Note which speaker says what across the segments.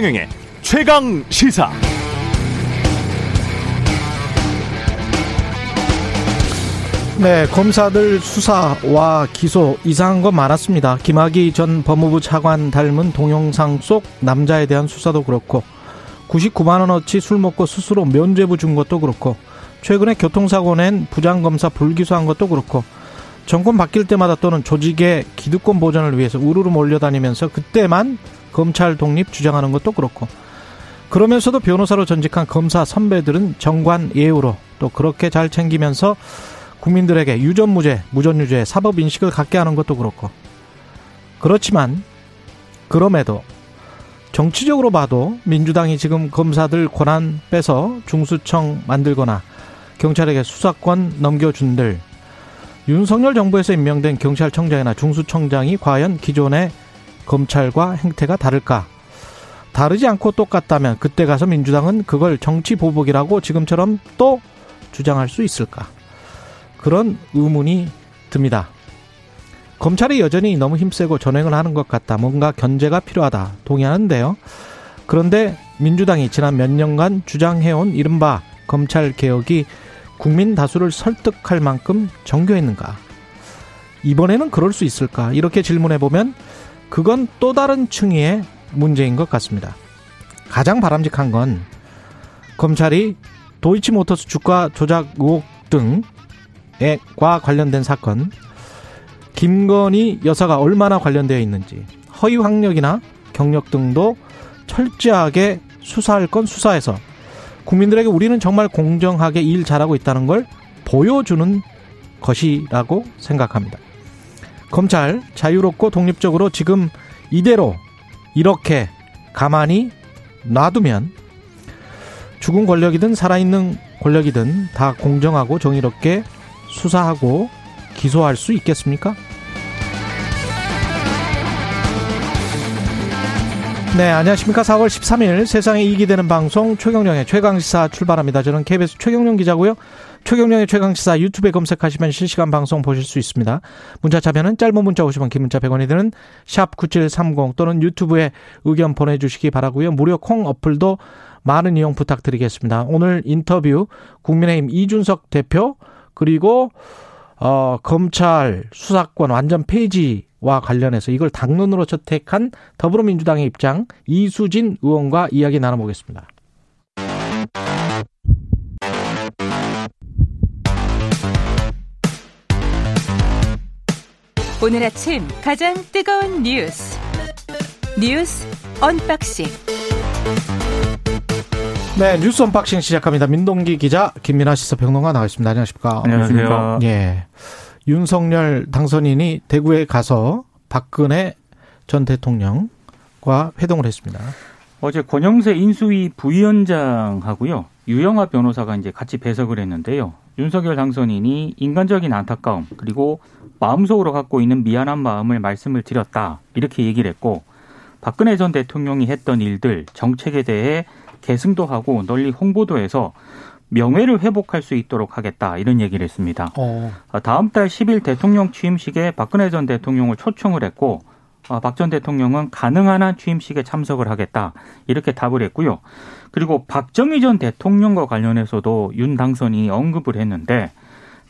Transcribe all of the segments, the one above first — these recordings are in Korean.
Speaker 1: 최경영의 최강 시사.
Speaker 2: 네, 검사들 수사와 기소 이상한 거 많았습니다. 김학의 전 법무부 차관 닮은 동영상 속 남자에 대한 수사도 그렇고 99만 원어치 술 먹고 스스로 면죄부 준 것도 그렇고 최근에 교통사고 낸 부장검사 불기소한 것도 그렇고 정권 바뀔 때마다 또는 조직의 기득권 보전을 위해서 우르르 몰려다니면서 그때만 검찰 독립 주장하는 것도 그렇고 그러면서도 변호사로 전직한 검사 선배들은 정관 예우로 또 그렇게 잘 챙기면서 국민들에게 유전무죄, 무전유죄, 사법인식을 갖게 하는 것도 그렇고. 그렇지만, 그럼에도, 정치적으로 봐도 민주당이 지금 검사들 권한 빼서 중수청 만들거나 경찰에게 수사권 넘겨준들, 윤석열 정부에서 임명된 경찰청장이나 중수청장이 과연 기존의 검찰과 행태가 다를까? 다르지 않고 똑같다면 그때 가서 민주당은 그걸 정치 보복이라고 지금처럼 또 주장할 수 있을까? 그런 의문이 듭니다. 검찰이 여전히 너무 힘세고 전횡을 하는 것 같다. 뭔가 견제가 필요하다. 동의하는데요. 그런데 민주당이 지난 몇 년간 주장해온 이른바 검찰 개혁이 국민 다수를 설득할 만큼 정교했는가? 이번에는 그럴 수 있을까? 이렇게 질문해 보면 그건 또 다른 층위의 문제인 것 같습니다. 가장 바람직한 건 검찰이 도이치모터스 주가 조작 의혹 등과 관련된 사건, 김건희 여사가 얼마나 관련되어 있는지, 허위 학력이나 경력 등도 철저하게 수사할 건 수사해서 국민들에게 우리는 정말 공정하게 일 잘하고 있다는 걸 보여주는 것이라고 생각합니다. 검찰 자유롭고 독립적으로 지금 이대로 이렇게 가만히 놔두면 죽은 권력이든 살아있는 권력이든 다 공정하고 정의롭게 수사하고 기소할 수 있겠습니까? 네, 안녕하십니까. 4월 13일 세상에 이익이 되는 방송 최경령의 최강시사 출발합니다. 저는 KBS 최경령 기자고요. 최경령의 최강시사 유튜브에 검색하시면 실시간 방송 보실 수 있습니다. 문자 참여는 짧은 문자 50원, 긴 문자 100원이 드는 샵 9730 또는 유튜브에 의견 보내주시기 바라고요. 무료 콩 어플도 많은 이용 부탁드리겠습니다. 오늘 인터뷰 국민의힘 이준석 대표 그리고 어, 검찰 수사권 완전 폐지와 관련해서 이걸 당론으로 채택한 더불어민주당의 입장 이수진 의원과 이야기 나눠보겠습니다.
Speaker 3: 오늘 아침 가장 뜨거운 뉴스 뉴스 unboxing
Speaker 2: 네, 뉴스 unboxing 시작합니다. 민동기 기자, 김민아 시사평론가 나와있습니다. 안녕하십니까?
Speaker 4: 안녕하세요.
Speaker 2: 예. 윤석열 당선인이 대구에 가서 박근혜 전 대통령과 회동을 했습니다.
Speaker 4: 어제 권영세 인수위 부위원장하고요. 유영하 변호사가 이제 같이 배석을 했는데요. 윤석열 당선인이 인간적인 안타까움 그리고 마음속으로 갖고 있는 미안한 마음을 말씀을 드렸다. 이렇게 얘기를 했고 박근혜 전 대통령이 했던 일들 정책에 대해 계승도 하고 널리 홍보도 해서 명예를 회복할 수 있도록 하겠다 이런 얘기를 했습니다. 어. 다음 달 10일 대통령 취임식에 박근혜 전 대통령을 초청을 했고 아, 박전 대통령은 가능한 한 취임식에 참석을 하겠다 이렇게 답을 했고요. 그리고 박정희 전 대통령과 관련해서도 윤 당선이 언급을 했는데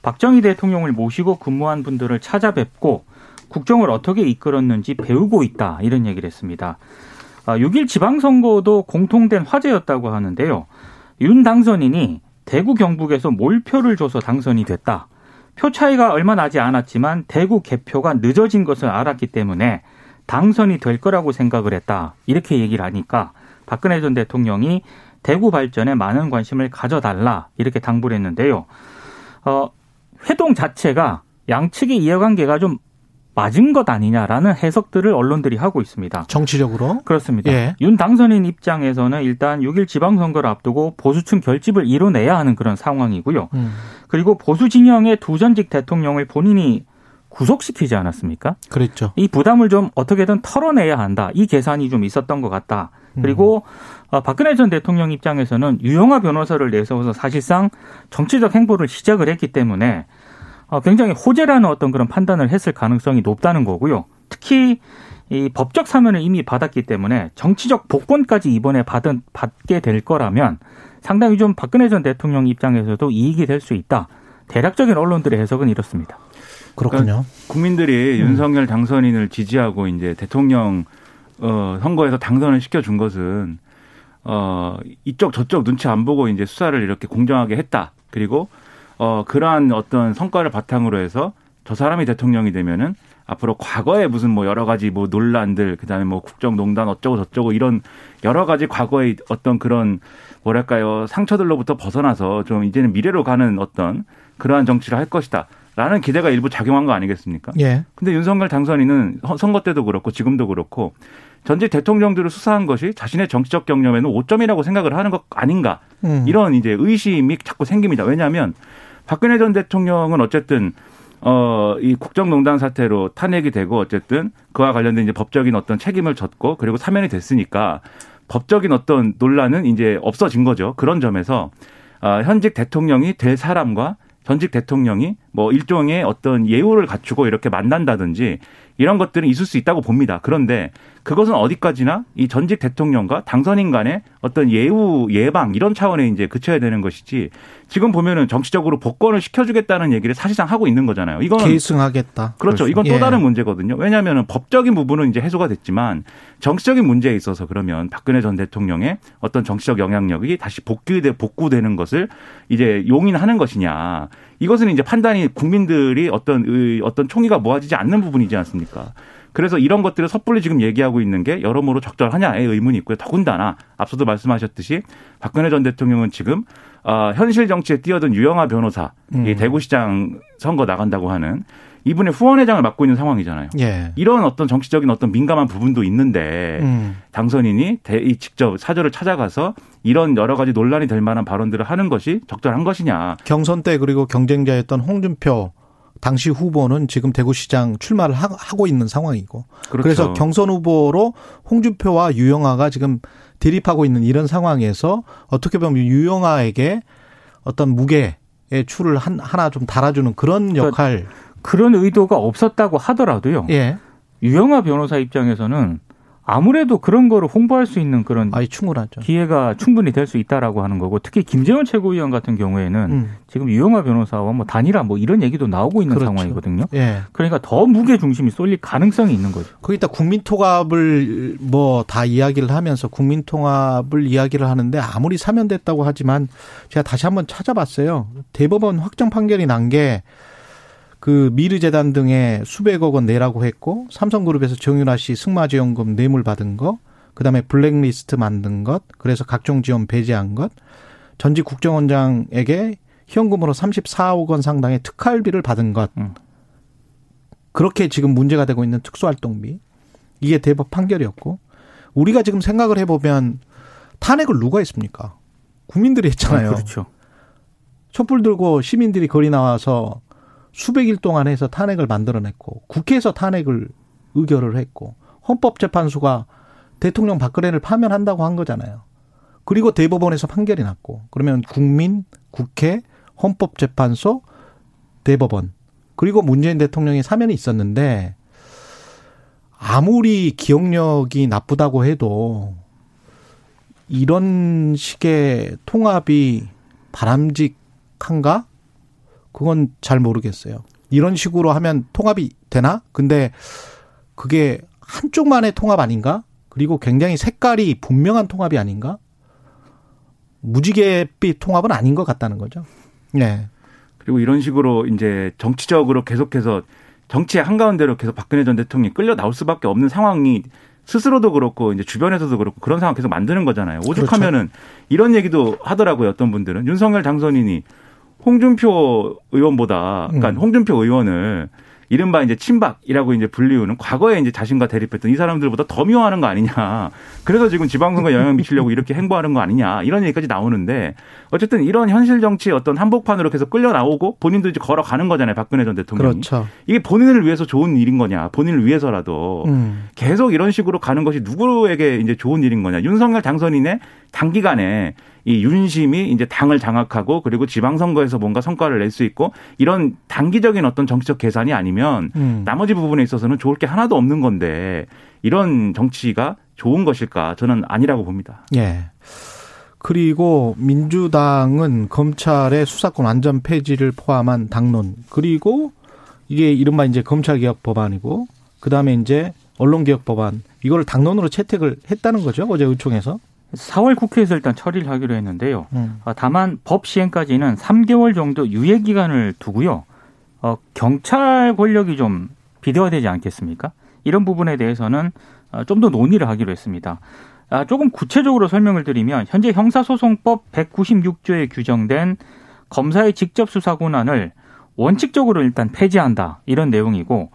Speaker 4: 박정희 대통령을 모시고 근무한 분들을 찾아뵙고 국정을 어떻게 이끌었는지 배우고 있다 이런 얘기를 했습니다. 6일 아, 지방선거도 공통된 화제였다고 하는데요. 윤 당선인이 대구 경북에서 몰표를 줘서 당선이 됐다. 표 차이가 얼마 나지 않았지만 대구 개표가 늦어진 것을 알았기 때문에 당선이 될 거라고 생각을 했다. 이렇게 얘기를 하니까 박근혜 전 대통령이 대구 발전에 많은 관심을 가져달라 이렇게 당부를 했는데요. 어, 회동 자체가 양측의 이해관계가 좀 맞은 것 아니냐라는 해석들을 언론들이 하고 있습니다.
Speaker 2: 정치적으로?
Speaker 4: 그렇습니다. 예. 윤 당선인 입장에서는 일단 6일 지방선거를 앞두고 보수층 결집을 이뤄내야 하는 그런 상황이고요. 음. 그리고 보수 진영의 두 전직 대통령을 본인이 구속시키지 않았습니까?
Speaker 2: 그랬죠.
Speaker 4: 이 부담을 좀 어떻게든 털어내야 한다. 이 계산이 좀 있었던 것 같다. 그리고 음. 박근혜 전 대통령 입장에서는 유영아 변호사를 내세워서 사실상 정치적 행보를 시작을 했기 때문에 어, 굉장히 호재라는 어떤 그런 판단을 했을 가능성이 높다는 거고요. 특히 이 법적 사면을 이미 받았기 때문에 정치적 복권까지 이번에 받은 받게 될 거라면 상당히 좀 박근혜 전 대통령 입장에서도 이익이 될 수 있다. 대략적인 언론들의 해석은 이렇습니다.
Speaker 2: 그렇군요.
Speaker 5: 그러니까 국민들이 음. 윤석열 당선인을 지지하고 이제 대통령 어 선거에서 당선을 시켜준 것은 어 이쪽 저쪽 눈치 안 보고 이제 수사를 이렇게 공정하게 했다. 그리고 어 그러한 어떤 성과를 바탕으로 해서 저 사람이 대통령이 되면은 앞으로 과거에 무슨 뭐 여러 가지 뭐 논란들 그다음에 뭐 국정농단 어쩌고 저쩌고 이런 여러 가지 과거의 어떤 그런 뭐랄까요 상처들로부터 벗어나서 좀 이제는 미래로 가는 어떤 그러한 정치를 할 것이다. 라는 기대가 일부 작용한 거 아니겠습니까?
Speaker 2: 예.
Speaker 5: 근데 윤석열 당선인은 선거 때도 그렇고 지금도 그렇고 전직 대통령들을 수사한 것이 자신의 정치적 경험에는 오점이라고 생각을 하는 것 아닌가. 음. 이런 이제 의심이 자꾸 생깁니다. 왜냐하면 박근혜 전 대통령은 어쨌든 어, 이 국정농단 사태로 탄핵이 되고 어쨌든 그와 관련된 이제 법적인 어떤 책임을 졌고 그리고 사면이 됐으니까 법적인 어떤 논란은 이제 없어진 거죠. 그런 점에서 어, 현직 대통령이 될 사람과 전직 대통령이 뭐 일종의 어떤 예우를 갖추고 이렇게 만난다든지 이런 것들은 있을 수 있다고 봅니다. 그런데 그것은 어디까지나 이 전직 대통령과 당선인 간의 어떤 예우 예방 이런 차원에 이제 그쳐야 되는 것이지 지금 보면은 정치적으로 복권을 시켜주겠다는 얘기를 사실상 하고 있는 거잖아요.
Speaker 2: 이거는 계승하겠다.
Speaker 5: 그렇죠. 이건 또 예. 다른 문제거든요. 왜냐하면 법적인 부분은 이제 해소가 됐지만 정치적인 문제에 있어서 그러면 박근혜 전 대통령의 어떤 정치적 영향력이 다시 복귀돼 복구되는 것을 이제 용인하는 것이냐. 이것은 이제 판단이 국민들이 어떤 어떤 총의가 모아지지 않는 부분이지 않습니까? 그래서 이런 것들을 섣불리 지금 얘기하고 있는 게 여러모로 적절하냐의 의문이 있고요. 더군다나 앞서도 말씀하셨듯이 박근혜 전 대통령은 지금 어, 현실 정치에 뛰어든 유영아 변호사, 음. 이 대구시장 선거 나간다고 하는 이분의 후원회장을 맡고 있는 상황이잖아요. 예. 이런 어떤 정치적인 어떤 민감한 부분도 있는데 음. 당선인이 대, 직접 사저를 찾아가서 이런 여러 가지 논란이 될 만한 발언들을 하는 것이 적절한 것이냐.
Speaker 2: 경선 때 그리고 경쟁자였던 홍준표 당시 후보는 지금 대구시장 출마를 하고 있는 상황이고 그렇죠. 그래서 경선 후보로 홍준표와 유영아가 지금 대립하고 있는 이런 상황에서 어떻게 보면 유영아에게 어떤 무게의 추를 한, 하나 좀 달아주는 그런 그러니까 역할 그러니까
Speaker 4: 그런 의도가 없었다고 하더라도요. 예. 유영아 변호사 입장에서는 아무래도 그런 거를 홍보할 수 있는 그런
Speaker 2: 충분하죠.
Speaker 4: 기회가 충분히 될 수 있다라고 하는 거고 특히 김재원 최고위원 같은 경우에는 음. 지금 유영아 변호사와 뭐 단일화 뭐 이런 얘기도 나오고 있는 그렇죠. 상황이거든요. 예. 그러니까 더 무게 중심이 쏠릴 가능성이 있는 거죠.
Speaker 2: 거기다 국민 통합을 뭐 다 이야기를 하면서 국민 통합을 이야기를 하는데 아무리 사면됐다고 하지만 제가 다시 한번 찾아봤어요. 대법원 확정 판결이 난 게 그 미르재단 등에 수백억 원 내라고 했고 삼성그룹에서 정윤아 씨 승마지원금 뇌물 받은 거, 그다음에 블랙리스트 만든 것, 그래서 각종 지원 배제한 것, 전직 국정원장에게 현금으로 34억 원 상당의 특활비를 받은 것. 음. 그렇게 지금 문제가 되고 있는 특수활동비. 이게 대법 판결이었고 우리가 지금 생각을 해보면 탄핵을 누가 했습니까? 국민들이 했잖아요.
Speaker 4: 아, 그렇죠.
Speaker 2: 촛불 들고 시민들이 거리 나와서 수백 일 동안 해서 탄핵을 만들어냈고 국회에서 탄핵을 의결을 했고 헌법재판소가 대통령 박근혜를 파면한다고 한 거잖아요. 그리고 대법원에서 판결이 났고 그러면 국민, 국회, 헌법재판소, 대법원 그리고 문재인 대통령의 사면이 있었는데 아무리 기억력이 나쁘다고 해도 이런 식의 통합이 바람직한가? 그건 잘 모르겠어요. 이런 식으로 하면 통합이 되나? 근데 그게 한쪽만의 통합 아닌가? 그리고 굉장히 색깔이 분명한 통합이 아닌가? 무지개빛 통합은 아닌 것 같다는 거죠. 네.
Speaker 5: 그리고 이런 식으로 이제 정치적으로 계속해서 정치의 한가운데로 계속 박근혜 전 대통령이 끌려 나올 수밖에 없는 상황이 스스로도 그렇고 이제 주변에서도 그렇고 그런 상황 계속 만드는 거잖아요. 오죽하면은 그렇죠. 이런 얘기도 하더라고요. 어떤 분들은 윤석열 당선인이 홍준표 의원보다 그러니까 음. 홍준표 의원을 이른바 이제 친박이라고 이제 불리우는 과거에 이제 자신과 대립했던 이 사람들보다 더 미워하는 거 아니냐. 그래서 지금 지방선거 영향 미치려고 이렇게 행보하는 거 아니냐. 이런 얘기까지 나오는데 어쨌든 이런 현실 정치 어떤 한복판으로 계속 끌려 나오고 본인도 이제 걸어가는 거잖아요. 박근혜 전 대통령이. 그렇죠. 이게 본인을 위해서 좋은 일인 거냐. 본인을 위해서라도 음. 계속 이런 식으로 가는 것이 누구에게 이제 좋은 일인 거냐. 윤석열 당선인의 단기간에 이 윤심이 이제 당을 장악하고 그리고 지방선거에서 뭔가 성과를 낼 수 있고 이런 단기적인 어떤 정치적 계산이 아니면 음. 나머지 부분에 있어서는 좋을 게 하나도 없는 건데 이런 정치가 좋은 것일까 저는 아니라고 봅니다.
Speaker 2: 예. 그리고 민주당은 검찰의 수사권 완전 폐지를 포함한 당론 그리고 이게 이른바 이제 검찰 개혁 법안이고 그다음에 이제 언론 개혁 법안 이걸 당론으로 채택을 했다는 거죠 어제 의총에서
Speaker 4: 4월 국회에서 일단 처리를 하기로 했는데요. 음. 아, 다만 법 시행까지는 3개월 정도 유예 기간을 두고요. 어, 경찰 권력이 좀 비대화되지 않겠습니까? 이런 부분에 대해서는 어, 좀더 논의를 하기로 했습니다. 아, 조금 구체적으로 설명을 드리면 현재 형사소송법 196조에 규정된 검사의 직접 수사 권한을 원칙적으로 일단 폐지한다 이런 내용이고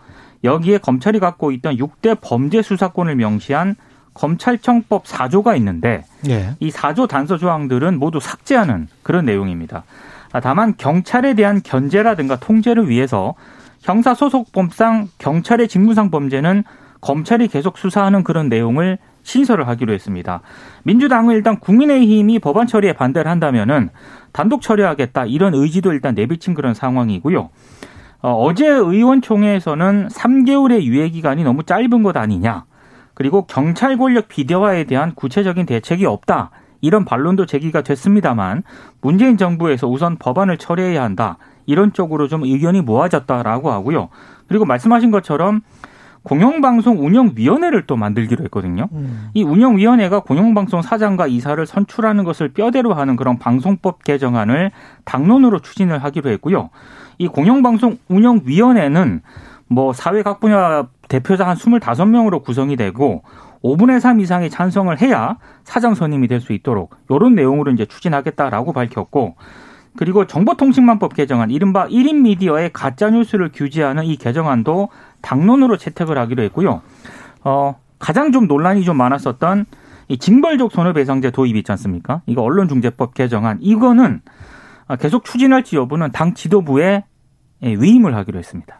Speaker 4: 여기에 검찰이 갖고 있던 6대 범죄 수사권을 명시한 검찰청법 4조가 있는데 예. 이 4조 단서 조항들은 모두 삭제하는 그런 내용입니다. 아, 다만 경찰에 대한 견제라든가 통제를 위해서 형사소속법상 경찰의 직무상 범죄는 검찰이 계속 수사하는 그런 내용을 신설을 하기로 했습니다. 민주당은 일단 국민의힘이 법안 처리에 반대를 한다면은 단독 처리하겠다 이런 의지도 일단 내비친 그런 상황이고요. 어, 제 의원총회에서는 3개월의 유예 기간이 너무 짧은 것 아니냐. 그리고 경찰 권력 비대화에 대한 구체적인 대책이 없다. 이런 반론도 제기가 됐습니다만 문재인 정부에서 우선 법안을 처리해야 한다. 이런 쪽으로 좀 의견이 모아졌다라고 하고요. 그리고 말씀하신 것처럼 공영방송 운영위원회를 또 만들기로 했거든요. 음. 이 운영위원회가 공영방송 사장과 이사를 선출하는 것을 뼈대로 하는 그런 방송법 개정안을 당론으로 추진을 하기로 했고요. 이 공영방송 운영위원회는 뭐 사회 각 분야 대표자 한 25명으로 구성이 되고 5분의 3 이상이 찬성을 해야 사장 선임이 될 수 있도록 이런 내용으로 이제 추진하겠다라고 밝혔고 그리고 정보통신망법 개정안 이른바 1인 미디어의 가짜 뉴스를 규제하는 이 개정안도 당론으로 채택을 하기로 했고요. 어, 가장 좀 논란이 좀 많았었던 이 징벌적 손해배상제 도입 있지 않습니까? 이거 언론중재법 개정안 이거는 계속 추진할지 여부는 당 지도부에 위임을 하기로 했습니다.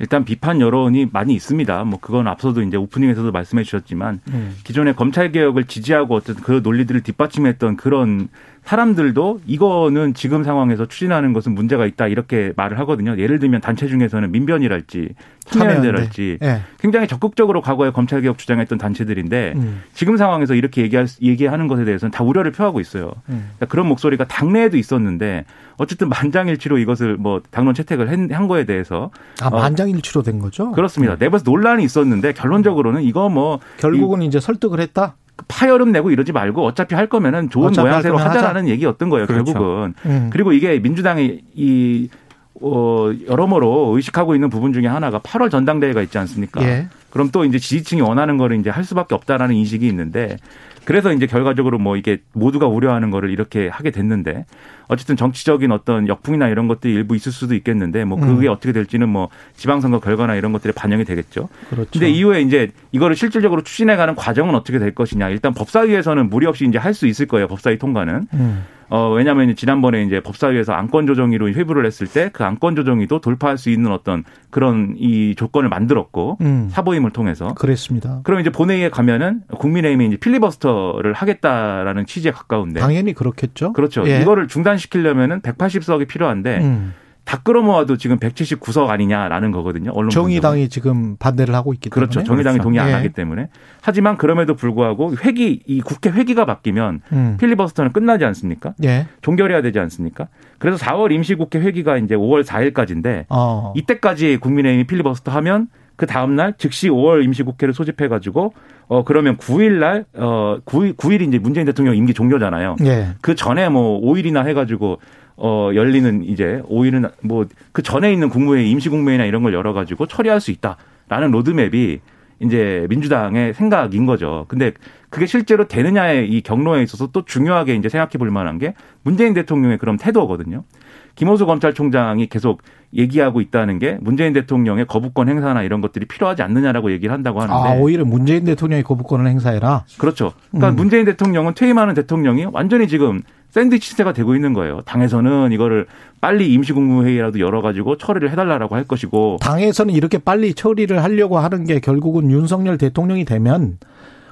Speaker 5: 일단 비판 여론이 많이 있습니다. 뭐 그건 앞서도 이제 오프닝에서도 말씀해 주셨지만 음. 기존의 검찰 개혁을 지지하고 어떤 그 논리들을 뒷받침했던 그런 사람들도 이거는 지금 상황에서 추진하는 것은 문제가 있다 이렇게 말을 하거든요. 예를 들면 단체 중에서는 민변이랄지 참여연대랄지 네. 굉장히 적극적으로 과거에 검찰 개혁 주장했던 단체들인데 음. 지금 상황에서 이렇게 얘기할, 얘기하는 것에 대해서는 다 우려를 표하고 있어요. 음. 그러니까 그런 목소리가 당내에도 있었는데 어쨌든 만장일치로 이것을 뭐 당론 채택을 한 거에 대해서
Speaker 2: 아 어, 만장일치로 된 거죠?
Speaker 5: 그렇습니다. 네. 내부에서 논란이 있었는데 결론적으로는 이거 뭐
Speaker 2: 결국은 이, 이제 설득을 했다.
Speaker 5: 파열음 내고 이러지 말고 어차피 할 거면은 좋은 모양새로 하자라는 하자. 얘기였던 거예요. 그렇죠. 결국은. 음. 그리고 이게 민주당이 이 어, 여러모로 의식하고 있는 부분 중에 하나가 8월 전당대회가 있지 않습니까? 예. 그럼 또 이제 지지층이 원하는 거를 이제 할 수밖에 없다라는 인식이 있는데 그래서 이제 결과적으로 뭐 이게 모두가 우려하는 거를 이렇게 하게 됐는데 어쨌든 정치적인 어떤 역풍이나 이런 것들이 일부 있을 수도 있겠는데 뭐 그게 음. 어떻게 될지는 뭐 지방선거 결과나 이런 것들에 반영이 되겠죠. 그렇죠. 근데 이후에 이제 이거를 실질적으로 추진해 가는 과정은 어떻게 될 것이냐. 일단 법사위에서는 무리 없이 이제 할 수 있을 거예요. 법사위 통과는. 음. 어, 왜냐하면 지난번에 이제 법사위에서 안건 조정위로 회부를 했을 때 그 안건 조정위도 돌파할 수 있는 어떤 그런 이 조건을 만들었고 음. 사보임을 통해서
Speaker 2: 그랬습니다.
Speaker 5: 그럼 이제 본회의에 가면은 국민의힘이 이제 필리버스터를 하겠다라는 취지에 가까운데
Speaker 2: 당연히 그렇겠죠.
Speaker 5: 그렇죠. 예. 이거를 중단시키려면은 180석이 필요한데 음. 다 끌어모아도 지금 179석 아니냐라는 거거든요.
Speaker 2: 언론 정의당이 지금 반대를 하고 있기
Speaker 5: 그렇죠. 때문에. 그렇죠. 정의당이. 동의 안 예. 하기 때문에. 하지만 그럼에도 불구하고 회기 이 국회 회기가 바뀌면 음. 필리버스터는 끝나지 않습니까? 예. 종결해야 되지 않습니까? 그래서 4월 임시국회 회기가 이제 5월 4일까지인데 어. 이때까지 국민의힘이 필리버스터 하면 그 다음 날 즉시 5월 임시국회를 소집해 가지고 어 그러면 9일 날 어 9일 9일이 이제 문재인 대통령 임기 종료잖아요. 예. 그 전에 뭐 5일이나 해 가지고 어, 열리는 이제 오일은 뭐 그 전에 있는 국무회의 임시국무회의나 이런 걸 열어가지고 처리할 수 있다라는 로드맵이 이제 민주당의 생각인 거죠. 근데 그게 실제로 되느냐의 이 경로에 있어서 또 중요하게 이제 생각해 볼 만한 게 문재인 대통령의 그런 태도거든요. 김호수 검찰총장이 계속 얘기하고 있다는 게 문재인 대통령의 거부권 행사나 이런 것들이 필요하지 않느냐라고 얘기를 한다고 하는데.
Speaker 2: 아, 오히려 문재인 대통령의 거부권을 행사해라?
Speaker 5: 그렇죠. 그러니까 음. 문재인 대통령은 퇴임하는 대통령이 완전히 지금 샌드위치 시대가 되고 있는 거예요. 당에서는 이거를 빨리 임시국무회의라도 열어가지고 처리를 해달라고 할 것이고.
Speaker 2: 당에서는 이렇게 빨리 처리를 하려고 하는 게 결국은 윤석열 대통령이 되면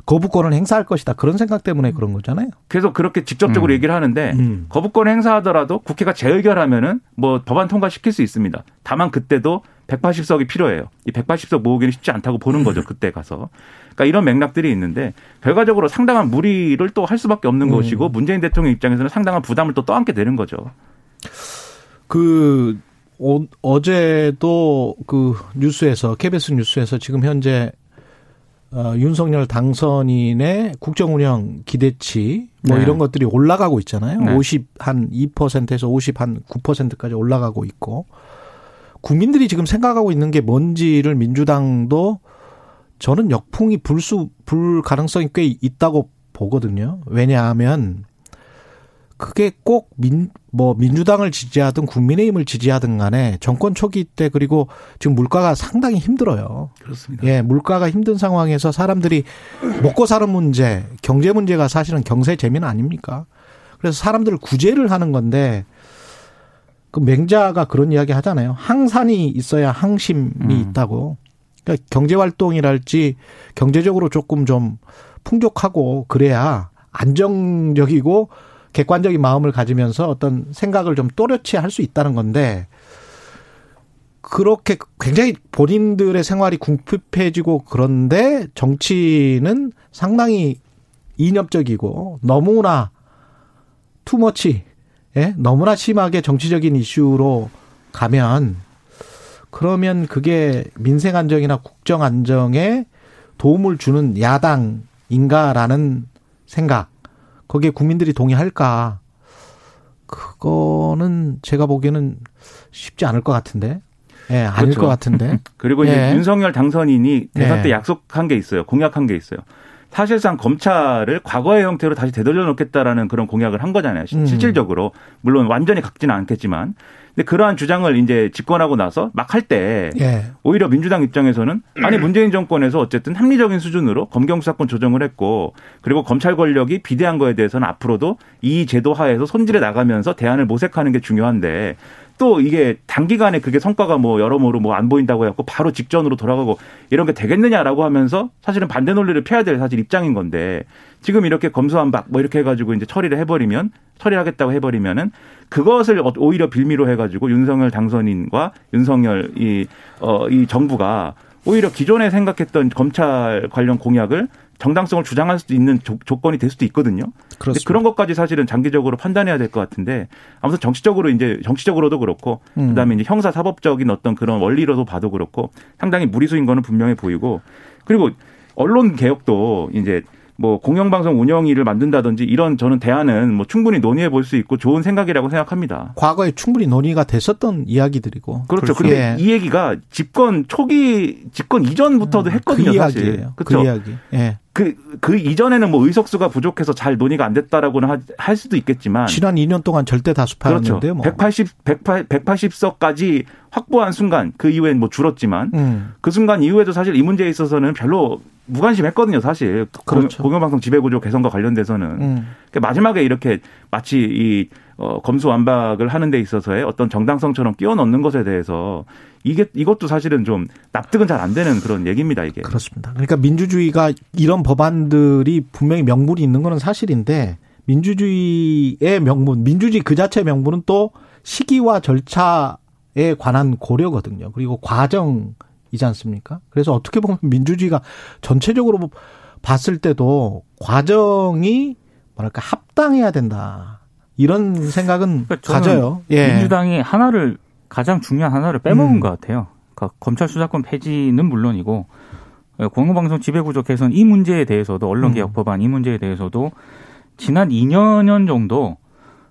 Speaker 2: 거부권을 행사할 것이다. 그런 생각 때문에 그런 거잖아요.
Speaker 5: 계속 그렇게 직접적으로
Speaker 4: 음.
Speaker 5: 얘기를 하는데
Speaker 2: 음.
Speaker 5: 거부권 행사하더라도 국회가 재의결하면은 뭐 법안 통과시킬 수 있습니다. 다만 그때도 180석이 필요해요. 이 180석 모으기는 쉽지 않다고 보는 거죠. 그때 가서. 그러니까 이런 맥락들이 있는데 결과적으로 상당한 무리를 또 할 수밖에 없는
Speaker 2: 음.
Speaker 5: 것이고 문재인 대통령 입장에서는 상당한 부담을 또 떠안게 되는 거죠.
Speaker 2: 그 어, 어제도 그 뉴스에서 KBS 뉴스에서 지금 현재 어, 윤석열 당선인의 국정 운영 기대치 뭐
Speaker 4: 네.
Speaker 2: 이런 것들이 올라가고 있잖아요.
Speaker 4: 네.
Speaker 2: 50 한 2%에서 50 한 9%까지 올라가고 있고 국민들이 지금 생각하고 있는 게 뭔지를 민주당도 저는 역풍이 불수 불 가능성이 꽤 있다고 보거든요. 왜냐하면 그게 꼭 민, 뭐, 민주당을 지지하든 국민의힘을 지지하든 간에 정권 초기 때 그리고 지금 물가가 상당히 힘들어요.
Speaker 5: 그렇습니다.
Speaker 2: 예, 물가가 힘든 상황에서 사람들이 먹고 사는 문제, 경제 문제가 사실은 경제 재민 아닙니까? 그래서 사람들을 구제를 하는 건데 그 맹자가 그런 이야기 하잖아요. 항산이 있어야 항심이
Speaker 4: 음.
Speaker 2: 있다고. 그러니까 경제 활동이랄지 경제적으로 조금 좀 풍족하고 그래야 안정적이고 객관적인 마음을 가지면서 어떤 생각을 좀 또렷이 할 수 있다는 건데 그렇게 굉장히 본인들의 생활이 궁핍해지고 그런데 정치는 상당히 이념적이고 너무나 투머치 예? 너무나 심하게 정치적인 이슈로 가면 그러면 그게 민생 안정이나 국정 안정에 도움을 주는 야당인가라는 생각. 거기에 국민들이 동의할까? 그거는 제가 보기에는 쉽지 않을 것 같은데. 예, 아닐
Speaker 5: 그렇죠.
Speaker 2: 것 같은데.
Speaker 5: 그리고 이제
Speaker 2: 예.
Speaker 5: 윤석열 당선인이 대선
Speaker 2: 예.
Speaker 5: 때 약속한 게 있어요. 공약한 게 있어요. 사실상 검찰을 과거의 형태로 다시 되돌려 놓겠다라는 그런 공약을 한 거잖아요. 시-
Speaker 2: 음.
Speaker 5: 실질적으로 물론 완전히 갖지는 않겠지만, 근데 그러한 주장을 이제 집권하고 나서 막 할 때
Speaker 2: 예.
Speaker 5: 오히려 민주당 입장에서는 아니 문재인 정권에서 어쨌든 합리적인 수준으로 검경 수사권 조정을 했고 그리고 검찰 권력이 비대한 거에 대해서는 앞으로도 이 제도 하에서 손질해 나가면서 대안을 모색하는 게 중요한데 또 이게 단기간에 그게 성과가 뭐 여러모로 뭐 안 보인다고 해갖고 바로 직전으로 돌아가고 이런 게 되겠느냐라고 하면서 사실은 반대 논리를 펴야 될 사실 입장인 건데 지금 이렇게 검수한박 뭐 이렇게 해가지고 이제 처리를 해버리면 처리하겠다고 해버리면은 그것을 어- 오히려 빌미로 해가지고 윤석열 당선인과 윤석열 이, 어, 이 정부가 오히려 기존에 생각했던 검찰 관련 공약을 정당성을 주장할 수 있는 조, 조건이 될 수도 있거든요.
Speaker 2: 그렇습니다.
Speaker 5: 그런 것까지 사실은 장기적으로 판단해야 될 것 같은데 아무튼 정치적으로 이제 정치적으로도 그렇고
Speaker 2: 음.
Speaker 5: 그다음에 이제 형사 사법적인 어떤 그런 원리로도 봐도 그렇고 상당히 무리수인 거는 분명해 보이고 그리고 언론 개혁도 이제 뭐 공영방송 운영위를 만든다든지 이런 저는 대안은 뭐 충분히 논의해 볼 수 있고 좋은 생각이라고 생각합니다.
Speaker 2: 과거에 충분히 논의가 됐었던 이야기들이고.
Speaker 5: 그렇죠. 근데
Speaker 2: 예.
Speaker 5: 이 얘기가 집권 초기 집권 이전부터도 했거든요,
Speaker 2: 그
Speaker 5: 사실.
Speaker 2: 이야기예요. 그
Speaker 5: 그렇죠.
Speaker 2: 이야기. 예.
Speaker 5: 그, 그 이전에는 뭐 의석수가 부족해서 잘 논의가 안 됐다라고는 하- 할 수도 있겠지만.
Speaker 2: 지난 2년 동안 절대
Speaker 5: 그렇죠.
Speaker 2: 다수파였는데요. 뭐.
Speaker 5: 180, 180, 180석까지 확보한 순간 그 이후엔 뭐 줄었지만
Speaker 2: 음.
Speaker 5: 그 순간 이후에도 사실 이 문제에 있어서는 별로 무관심했거든요, 사실.
Speaker 2: 그렇죠.
Speaker 5: 공영방송 지배구조 개선과 관련돼서는.
Speaker 2: 음.
Speaker 5: 그러니까 마지막에 이렇게 마치 이 어, 검수완박을 하는 데 있어서의 어떤 정당성처럼 끼워 넣는 것에 대해서 이게 이것도 사실은 좀 납득은 잘 안 되는 그런 얘기입니다, 이게.
Speaker 2: 그렇습니다. 그러니까 민주주의가 이런 법안들이 분명히 명분이 있는 거는 사실인데 민주주의의 명분, 민주주의 그 자체의 명분은 또 시기와 절차 에 관한 고려거든요. 그리고 과정이지 않습니까? 그래서 어떻게 보면 민주주의가 전체적으로 봤을 때도 과정이 뭐랄까 합당해야 된다. 이런 생각은
Speaker 4: 그러니까
Speaker 2: 가져요. 예.
Speaker 4: 민주당이 하나를 가장 중요한 하나를 빼먹은
Speaker 2: 음.
Speaker 4: 것 같아요. 그러니까 검찰 수사권 폐지는 물론이고 어, 공영방송 지배구조 개선 이 문제에 대해서도
Speaker 2: 음.
Speaker 4: 언론개혁 법안 이 문제에 대해서도 지난 2년 정도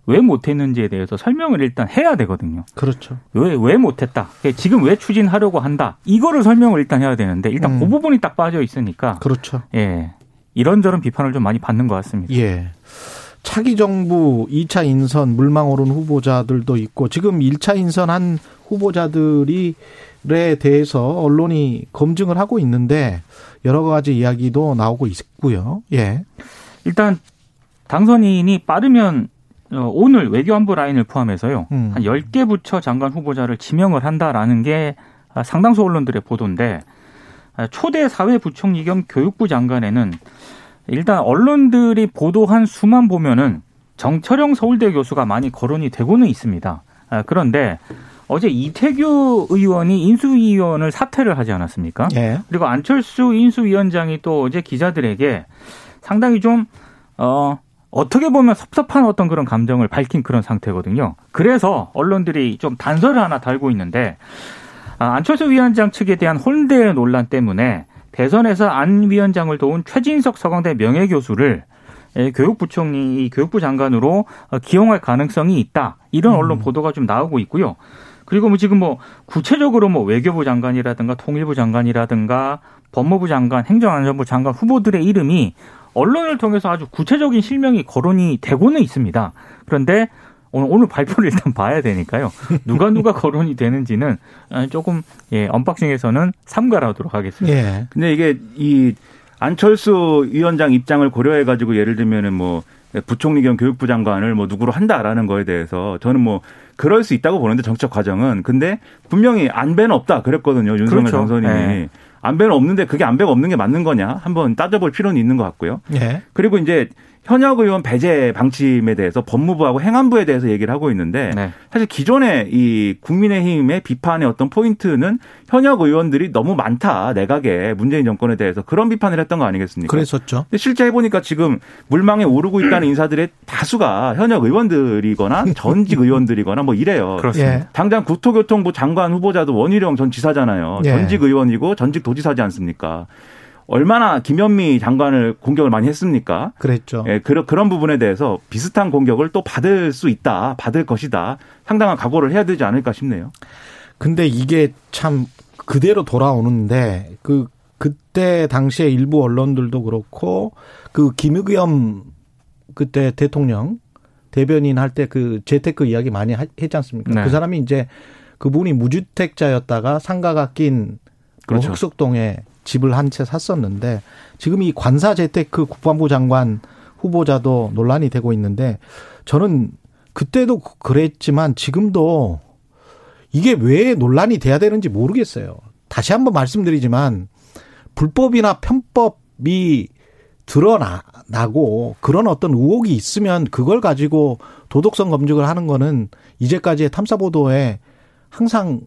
Speaker 4: 왜 못했는지에 대해서 설명을 일단 해야 되거든요.
Speaker 2: 그렇죠.
Speaker 4: 왜, 왜 못했다. 그러니까 지금 왜 추진하려고 한다. 이거를 설명을 일단 해야 되는데 일단
Speaker 2: 음.
Speaker 4: 그 부분이 딱 빠져 있으니까
Speaker 2: 그렇죠.
Speaker 4: 예. 이런저런 비판을 좀 많이 받는 것 같습니다.
Speaker 2: 예. 차기 정부 2차 인선 물망 오른 후보자들도 있고 지금 1차 인선한 후보자들이에 대해서 언론이 검증을 하고 있는데 여러 가지 이야기도 나오고 있고요. 예.
Speaker 4: 일단 당선인이 빠르면 어, 오늘 외교안보 라인을 포함해서요.
Speaker 2: 음.
Speaker 4: 한 10개 부처 장관 후보자를 지명을 한다라는 게 아, 상당수 언론들의 보도인데 아, 초대 사회부총리 겸 교육부 장관에는 일단 언론들이 보도한 수만 보면은 정철영 서울대 교수가 많이 거론이 되고는 있습니다. 아, 그런데 어제 이태규 의원이 인수위원을 사퇴를 하지 않았습니까?
Speaker 2: 예.
Speaker 4: 그리고 안철수 인수위원장이 또 어제 기자들에게 상당히 좀, 어, 어떻게 보면 섭섭한 어떤 그런 감정을 밝힌 그런 상태거든요. 그래서 언론들이 좀 단서를 하나 달고 있는데, 아, 안철수 위원장 측에 대한 혼대 논란 때문에 대선에서 안 위원장을 도운 최진석 서강대 명예교수를 예, 교육부총리, 교육부 장관으로 어, 기용할 가능성이 있다. 이런 언론
Speaker 2: 음.
Speaker 4: 보도가 좀 나오고 있고요. 그리고 뭐 지금 뭐 구체적으로 뭐 외교부 장관이라든가 통일부 장관이라든가 법무부 장관, 행정안전부 장관 후보들의 이름이 언론을 통해서 아주 구체적인 실명이 거론이 되고는 있습니다. 그런데 오늘, 오늘 발표를 일단 봐야 되니까요. 누가 누가 거론이 되는지는 조금 예, 언박싱에서는 삼가하도록 하겠습니다.
Speaker 2: 예.
Speaker 5: 근데 이게 이 안철수 위원장 입장을 고려해 가지고 예를 들면은 뭐 부총리 겸 교육부 장관을 뭐 누구로 한다라는 거에 대해서 저는 뭐 그럴 수 있다고 보는데 정책 과정은 근데 분명히 안배는 없다 그랬거든요 윤석열
Speaker 4: 그렇죠.
Speaker 5: 당선인이
Speaker 4: 네.
Speaker 5: 안배는 없는데 그게 안배가 없는 게 맞는 거냐 한번 따져볼 필요는 있는 것 같고요.
Speaker 2: 예.
Speaker 5: 그리고 이제 현역 의원 배제 방침에 대해서 법무부하고 행안부에 대해서 얘기를 하고 있는데
Speaker 4: 네.
Speaker 5: 사실 기존의 이 국민의힘의 비판의 어떤 포인트는 현역 의원들이 너무 많다 내각에 문재인 정권에 대해서 그런 비판을 했던 거 아니겠습니까?
Speaker 2: 그랬었죠.
Speaker 5: 근데 실제 해보니까 지금 물망에 오르고 있다는 인사들의 다수가 현역 의원들이거나 전직 의원들이거나 뭐 이래요.
Speaker 4: 그렇습니다.
Speaker 2: 예.
Speaker 5: 당장 국토교통부 장관 후보자도 원희룡 전 지사잖아요.
Speaker 2: 예.
Speaker 5: 전직 의원이고 전직 도지사지 않습니까? 얼마나 김현미 장관을 공격을 많이 했습니까?
Speaker 2: 그랬죠.
Speaker 5: 예, 그런 그런 부분에 대해서 비슷한 공격을 또 받을 수 있다, 받을 것이다. 상당한 각오를 해야 되지 않을까 싶네요.
Speaker 2: 근데 이게 참 그대로 돌아오는데 그 그때 당시에 일부 언론들도 그렇고 그 김의겸 그때 대통령 대변인 할 때 그 재테크 이야기 많이 하- 했지 않습니까?
Speaker 4: 네.
Speaker 2: 그 사람이 이제 그분이 무주택자였다가 상가가 낀
Speaker 5: 그렇죠.
Speaker 2: 뭐 흑석동에 집을 한 채 샀었는데 지금 이 관사 재테크 국방부 장관 후보자도 논란이 되고 있는데 저는 그때도 그랬지만 지금도 이게 왜 논란이 돼야 되는지 모르겠어요. 다시 한번 말씀드리지만 불법이나 편법이 드러나고 그런 어떤 의혹이 있으면 그걸 가지고 도덕성 검증을 하는 거는 이제까지의 탐사 보도에 항상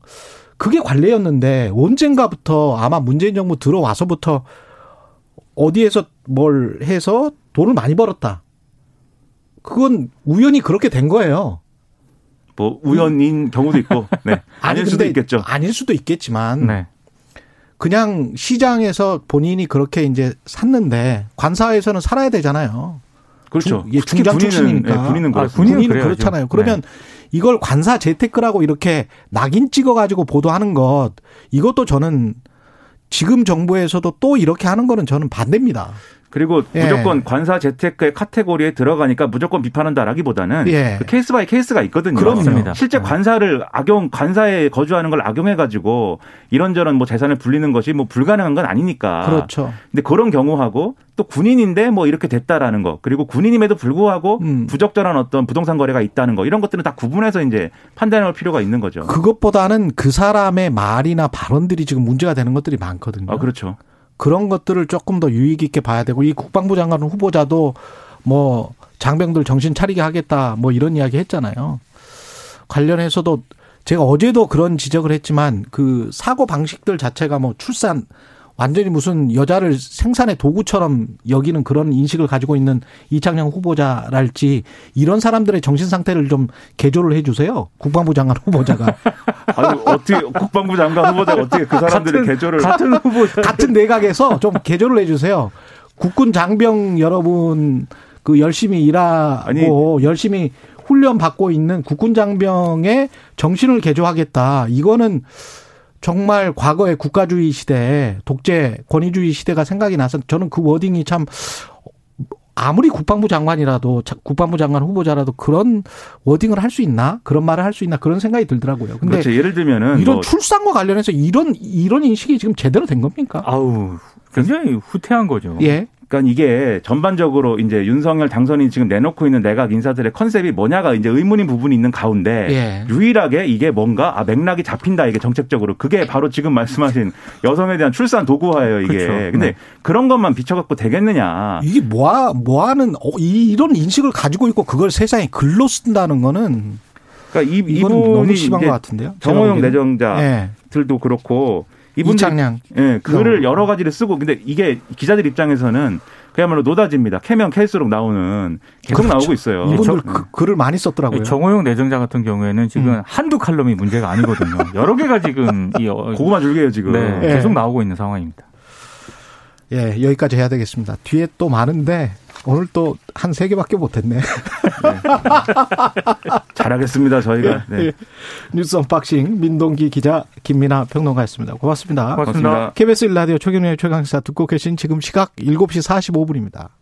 Speaker 2: 그게 관례였는데 언젠가부터 아마 문재인 정부 들어와서부터 어디에서 뭘 해서 돈을 많이 벌었다. 그건 우연히 그렇게 된 거예요.
Speaker 5: 뭐 우연인 경우도 있고, 네. 아닐 수도 있겠죠.
Speaker 2: 아닐 수도 있겠지만
Speaker 4: 네.
Speaker 2: 그냥 시장에서 본인이 그렇게 이제 샀는데 관사에서는 살아야 되잖아요.
Speaker 5: 그렇죠.
Speaker 2: 중- 예,
Speaker 5: 특히
Speaker 2: 중장
Speaker 5: 군인은,
Speaker 2: 출신이니까.
Speaker 5: 예, 군인은
Speaker 4: 아,
Speaker 5: 그렇습니다.
Speaker 4: 군인은 그래야죠.
Speaker 2: 그렇잖아요. 그러면 이걸 관사 재테크라고 이렇게 낙인 찍어가지고 보도하는 것 이것도 저는 지금 정부에서도 또 이렇게 하는 거는 저는 반대입니다.
Speaker 5: 그리고
Speaker 2: 예.
Speaker 5: 무조건 관사 재테크의 카테고리에 들어가니까 무조건 비판한다라기보다는
Speaker 2: 예.
Speaker 5: 그 case by case가 있거든요. 실제
Speaker 4: 네.
Speaker 5: 관사를 악용 관사에 거주하는 걸 악용해 가지고 이런저런 뭐 재산을 불리는 것이 뭐 불가능한 건 아니니까.
Speaker 2: 그렇죠.
Speaker 5: 근데 그런 경우하고 또 군인인데 뭐 이렇게 됐다라는 거 그리고 군인임에도 불구하고
Speaker 2: 음.
Speaker 5: 부적절한 어떤 부동산 거래가 있다는 거 이런 것들은 다 구분해서 이제 판단할 필요가 있는 거죠.
Speaker 2: 그것보다는 그 사람의 말이나 발언들이 지금 문제가 되는 것들이 많거든요.
Speaker 5: 아 그렇죠.
Speaker 2: 그런 것들을 조금 더 유익 있게 봐야 되고 이 국방부 장관 후보자도 뭐 장병들 정신 차리게 하겠다 뭐 이런 이야기 했잖아요. 관련해서도 제가 어제도 그런 지적을 했지만 그 사고 방식들 자체가 뭐 출산 완전히 무슨 여자를 생산의 도구처럼 여기는 그런 인식을 가지고 있는 이창영 후보자랄지 이런 사람들의 정신 상태를 좀 개조를 해 주세요. 국방부 장관 후보자가
Speaker 5: 아니 어떻게 국방부 장관 후보자가 어떻게 그 사람들의 개조를
Speaker 4: 같은 후보자
Speaker 2: 같은 내각에서 좀 개조를 해주세요. 국군 장병 여러분 그 열심히 일하고
Speaker 5: 아니.
Speaker 2: 열심히 훈련 받고 있는 국군 장병의 정신을 개조하겠다. 이거는 정말 과거의 국가주의 시대, 독재 권위주의 시대가 생각이 나서 저는 그 워딩이 참 아무리 국방부 장관이라도 자- 국방부 장관 후보자라도 그런 워딩을 할 수 있나 그런 말을 할 수 있나 그런 생각이 들더라고요. 근데
Speaker 5: 그렇죠. 예를 들면은
Speaker 2: 이런
Speaker 5: 뭐
Speaker 2: 출산과 관련해서 이런 이런 인식이 지금 제대로 된 겁니까?
Speaker 4: 아우 굉장히 후퇴한 거죠.
Speaker 2: 예.
Speaker 5: 그러니까 이게 전반적으로 이제 윤석열 당선인이 지금 내놓고 있는 내각 인사들의 컨셉이 뭐냐가 이제 의문인 부분이 있는 가운데
Speaker 2: 예.
Speaker 5: 유일하게 이게 뭔가 아 맥락이 잡힌다 이게 정책적으로 그게 바로 지금 말씀하신 여성에 대한 출산 도구화예요 이게.
Speaker 4: 그렇죠.
Speaker 5: 근데
Speaker 4: 네.
Speaker 5: 그런 것만 비춰갖고 되겠느냐?
Speaker 2: 이게 뭐하, 뭐하는, 어, 이, 이런 인식을 가지고 있고 그걸 세상에 글로 쓴다는 거는
Speaker 5: 그러니까 이
Speaker 2: 이건 너무
Speaker 5: 이분이
Speaker 2: 심한 것 같은데요.
Speaker 5: 정호영. 내정자들도
Speaker 2: 예.
Speaker 5: 그렇고 이분들. 예, 글을
Speaker 2: 어.
Speaker 5: 여러 가지를 쓰고 근데 이게 기자들 입장에서는 그야말로 노다지입니다. 캐면 캘수록 나오는 계속
Speaker 2: 그렇죠.
Speaker 5: 나오고 있어요.
Speaker 2: 이분들
Speaker 5: 저-
Speaker 2: 그, 글을 많이 썼더라고요.
Speaker 4: 정호영 내정자 같은 경우에는 지금
Speaker 2: 음.
Speaker 4: 한두 칼럼이 문제가 아니거든요. 여러 개가 지금 이 어,
Speaker 5: 고구마 줄기예요 지금.
Speaker 4: 네,
Speaker 2: 예.
Speaker 4: 계속 나오고 있는 상황입니다.
Speaker 2: 예, 여기까지 해야 되겠습니다. 뒤에 또 많은데 오늘 또 한 세 개밖에 못했네.
Speaker 5: 잘하겠습니다 저희가. 네.
Speaker 2: 예. 뉴스 unboxing 민동기 기자 김민아 평론가였습니다. 고맙습니다.
Speaker 4: 고맙습니다.
Speaker 5: 고맙습니다.
Speaker 2: KBS 1라디오 최경영의 최강시사 듣고 계신 지금 시각 7시 45분입니다.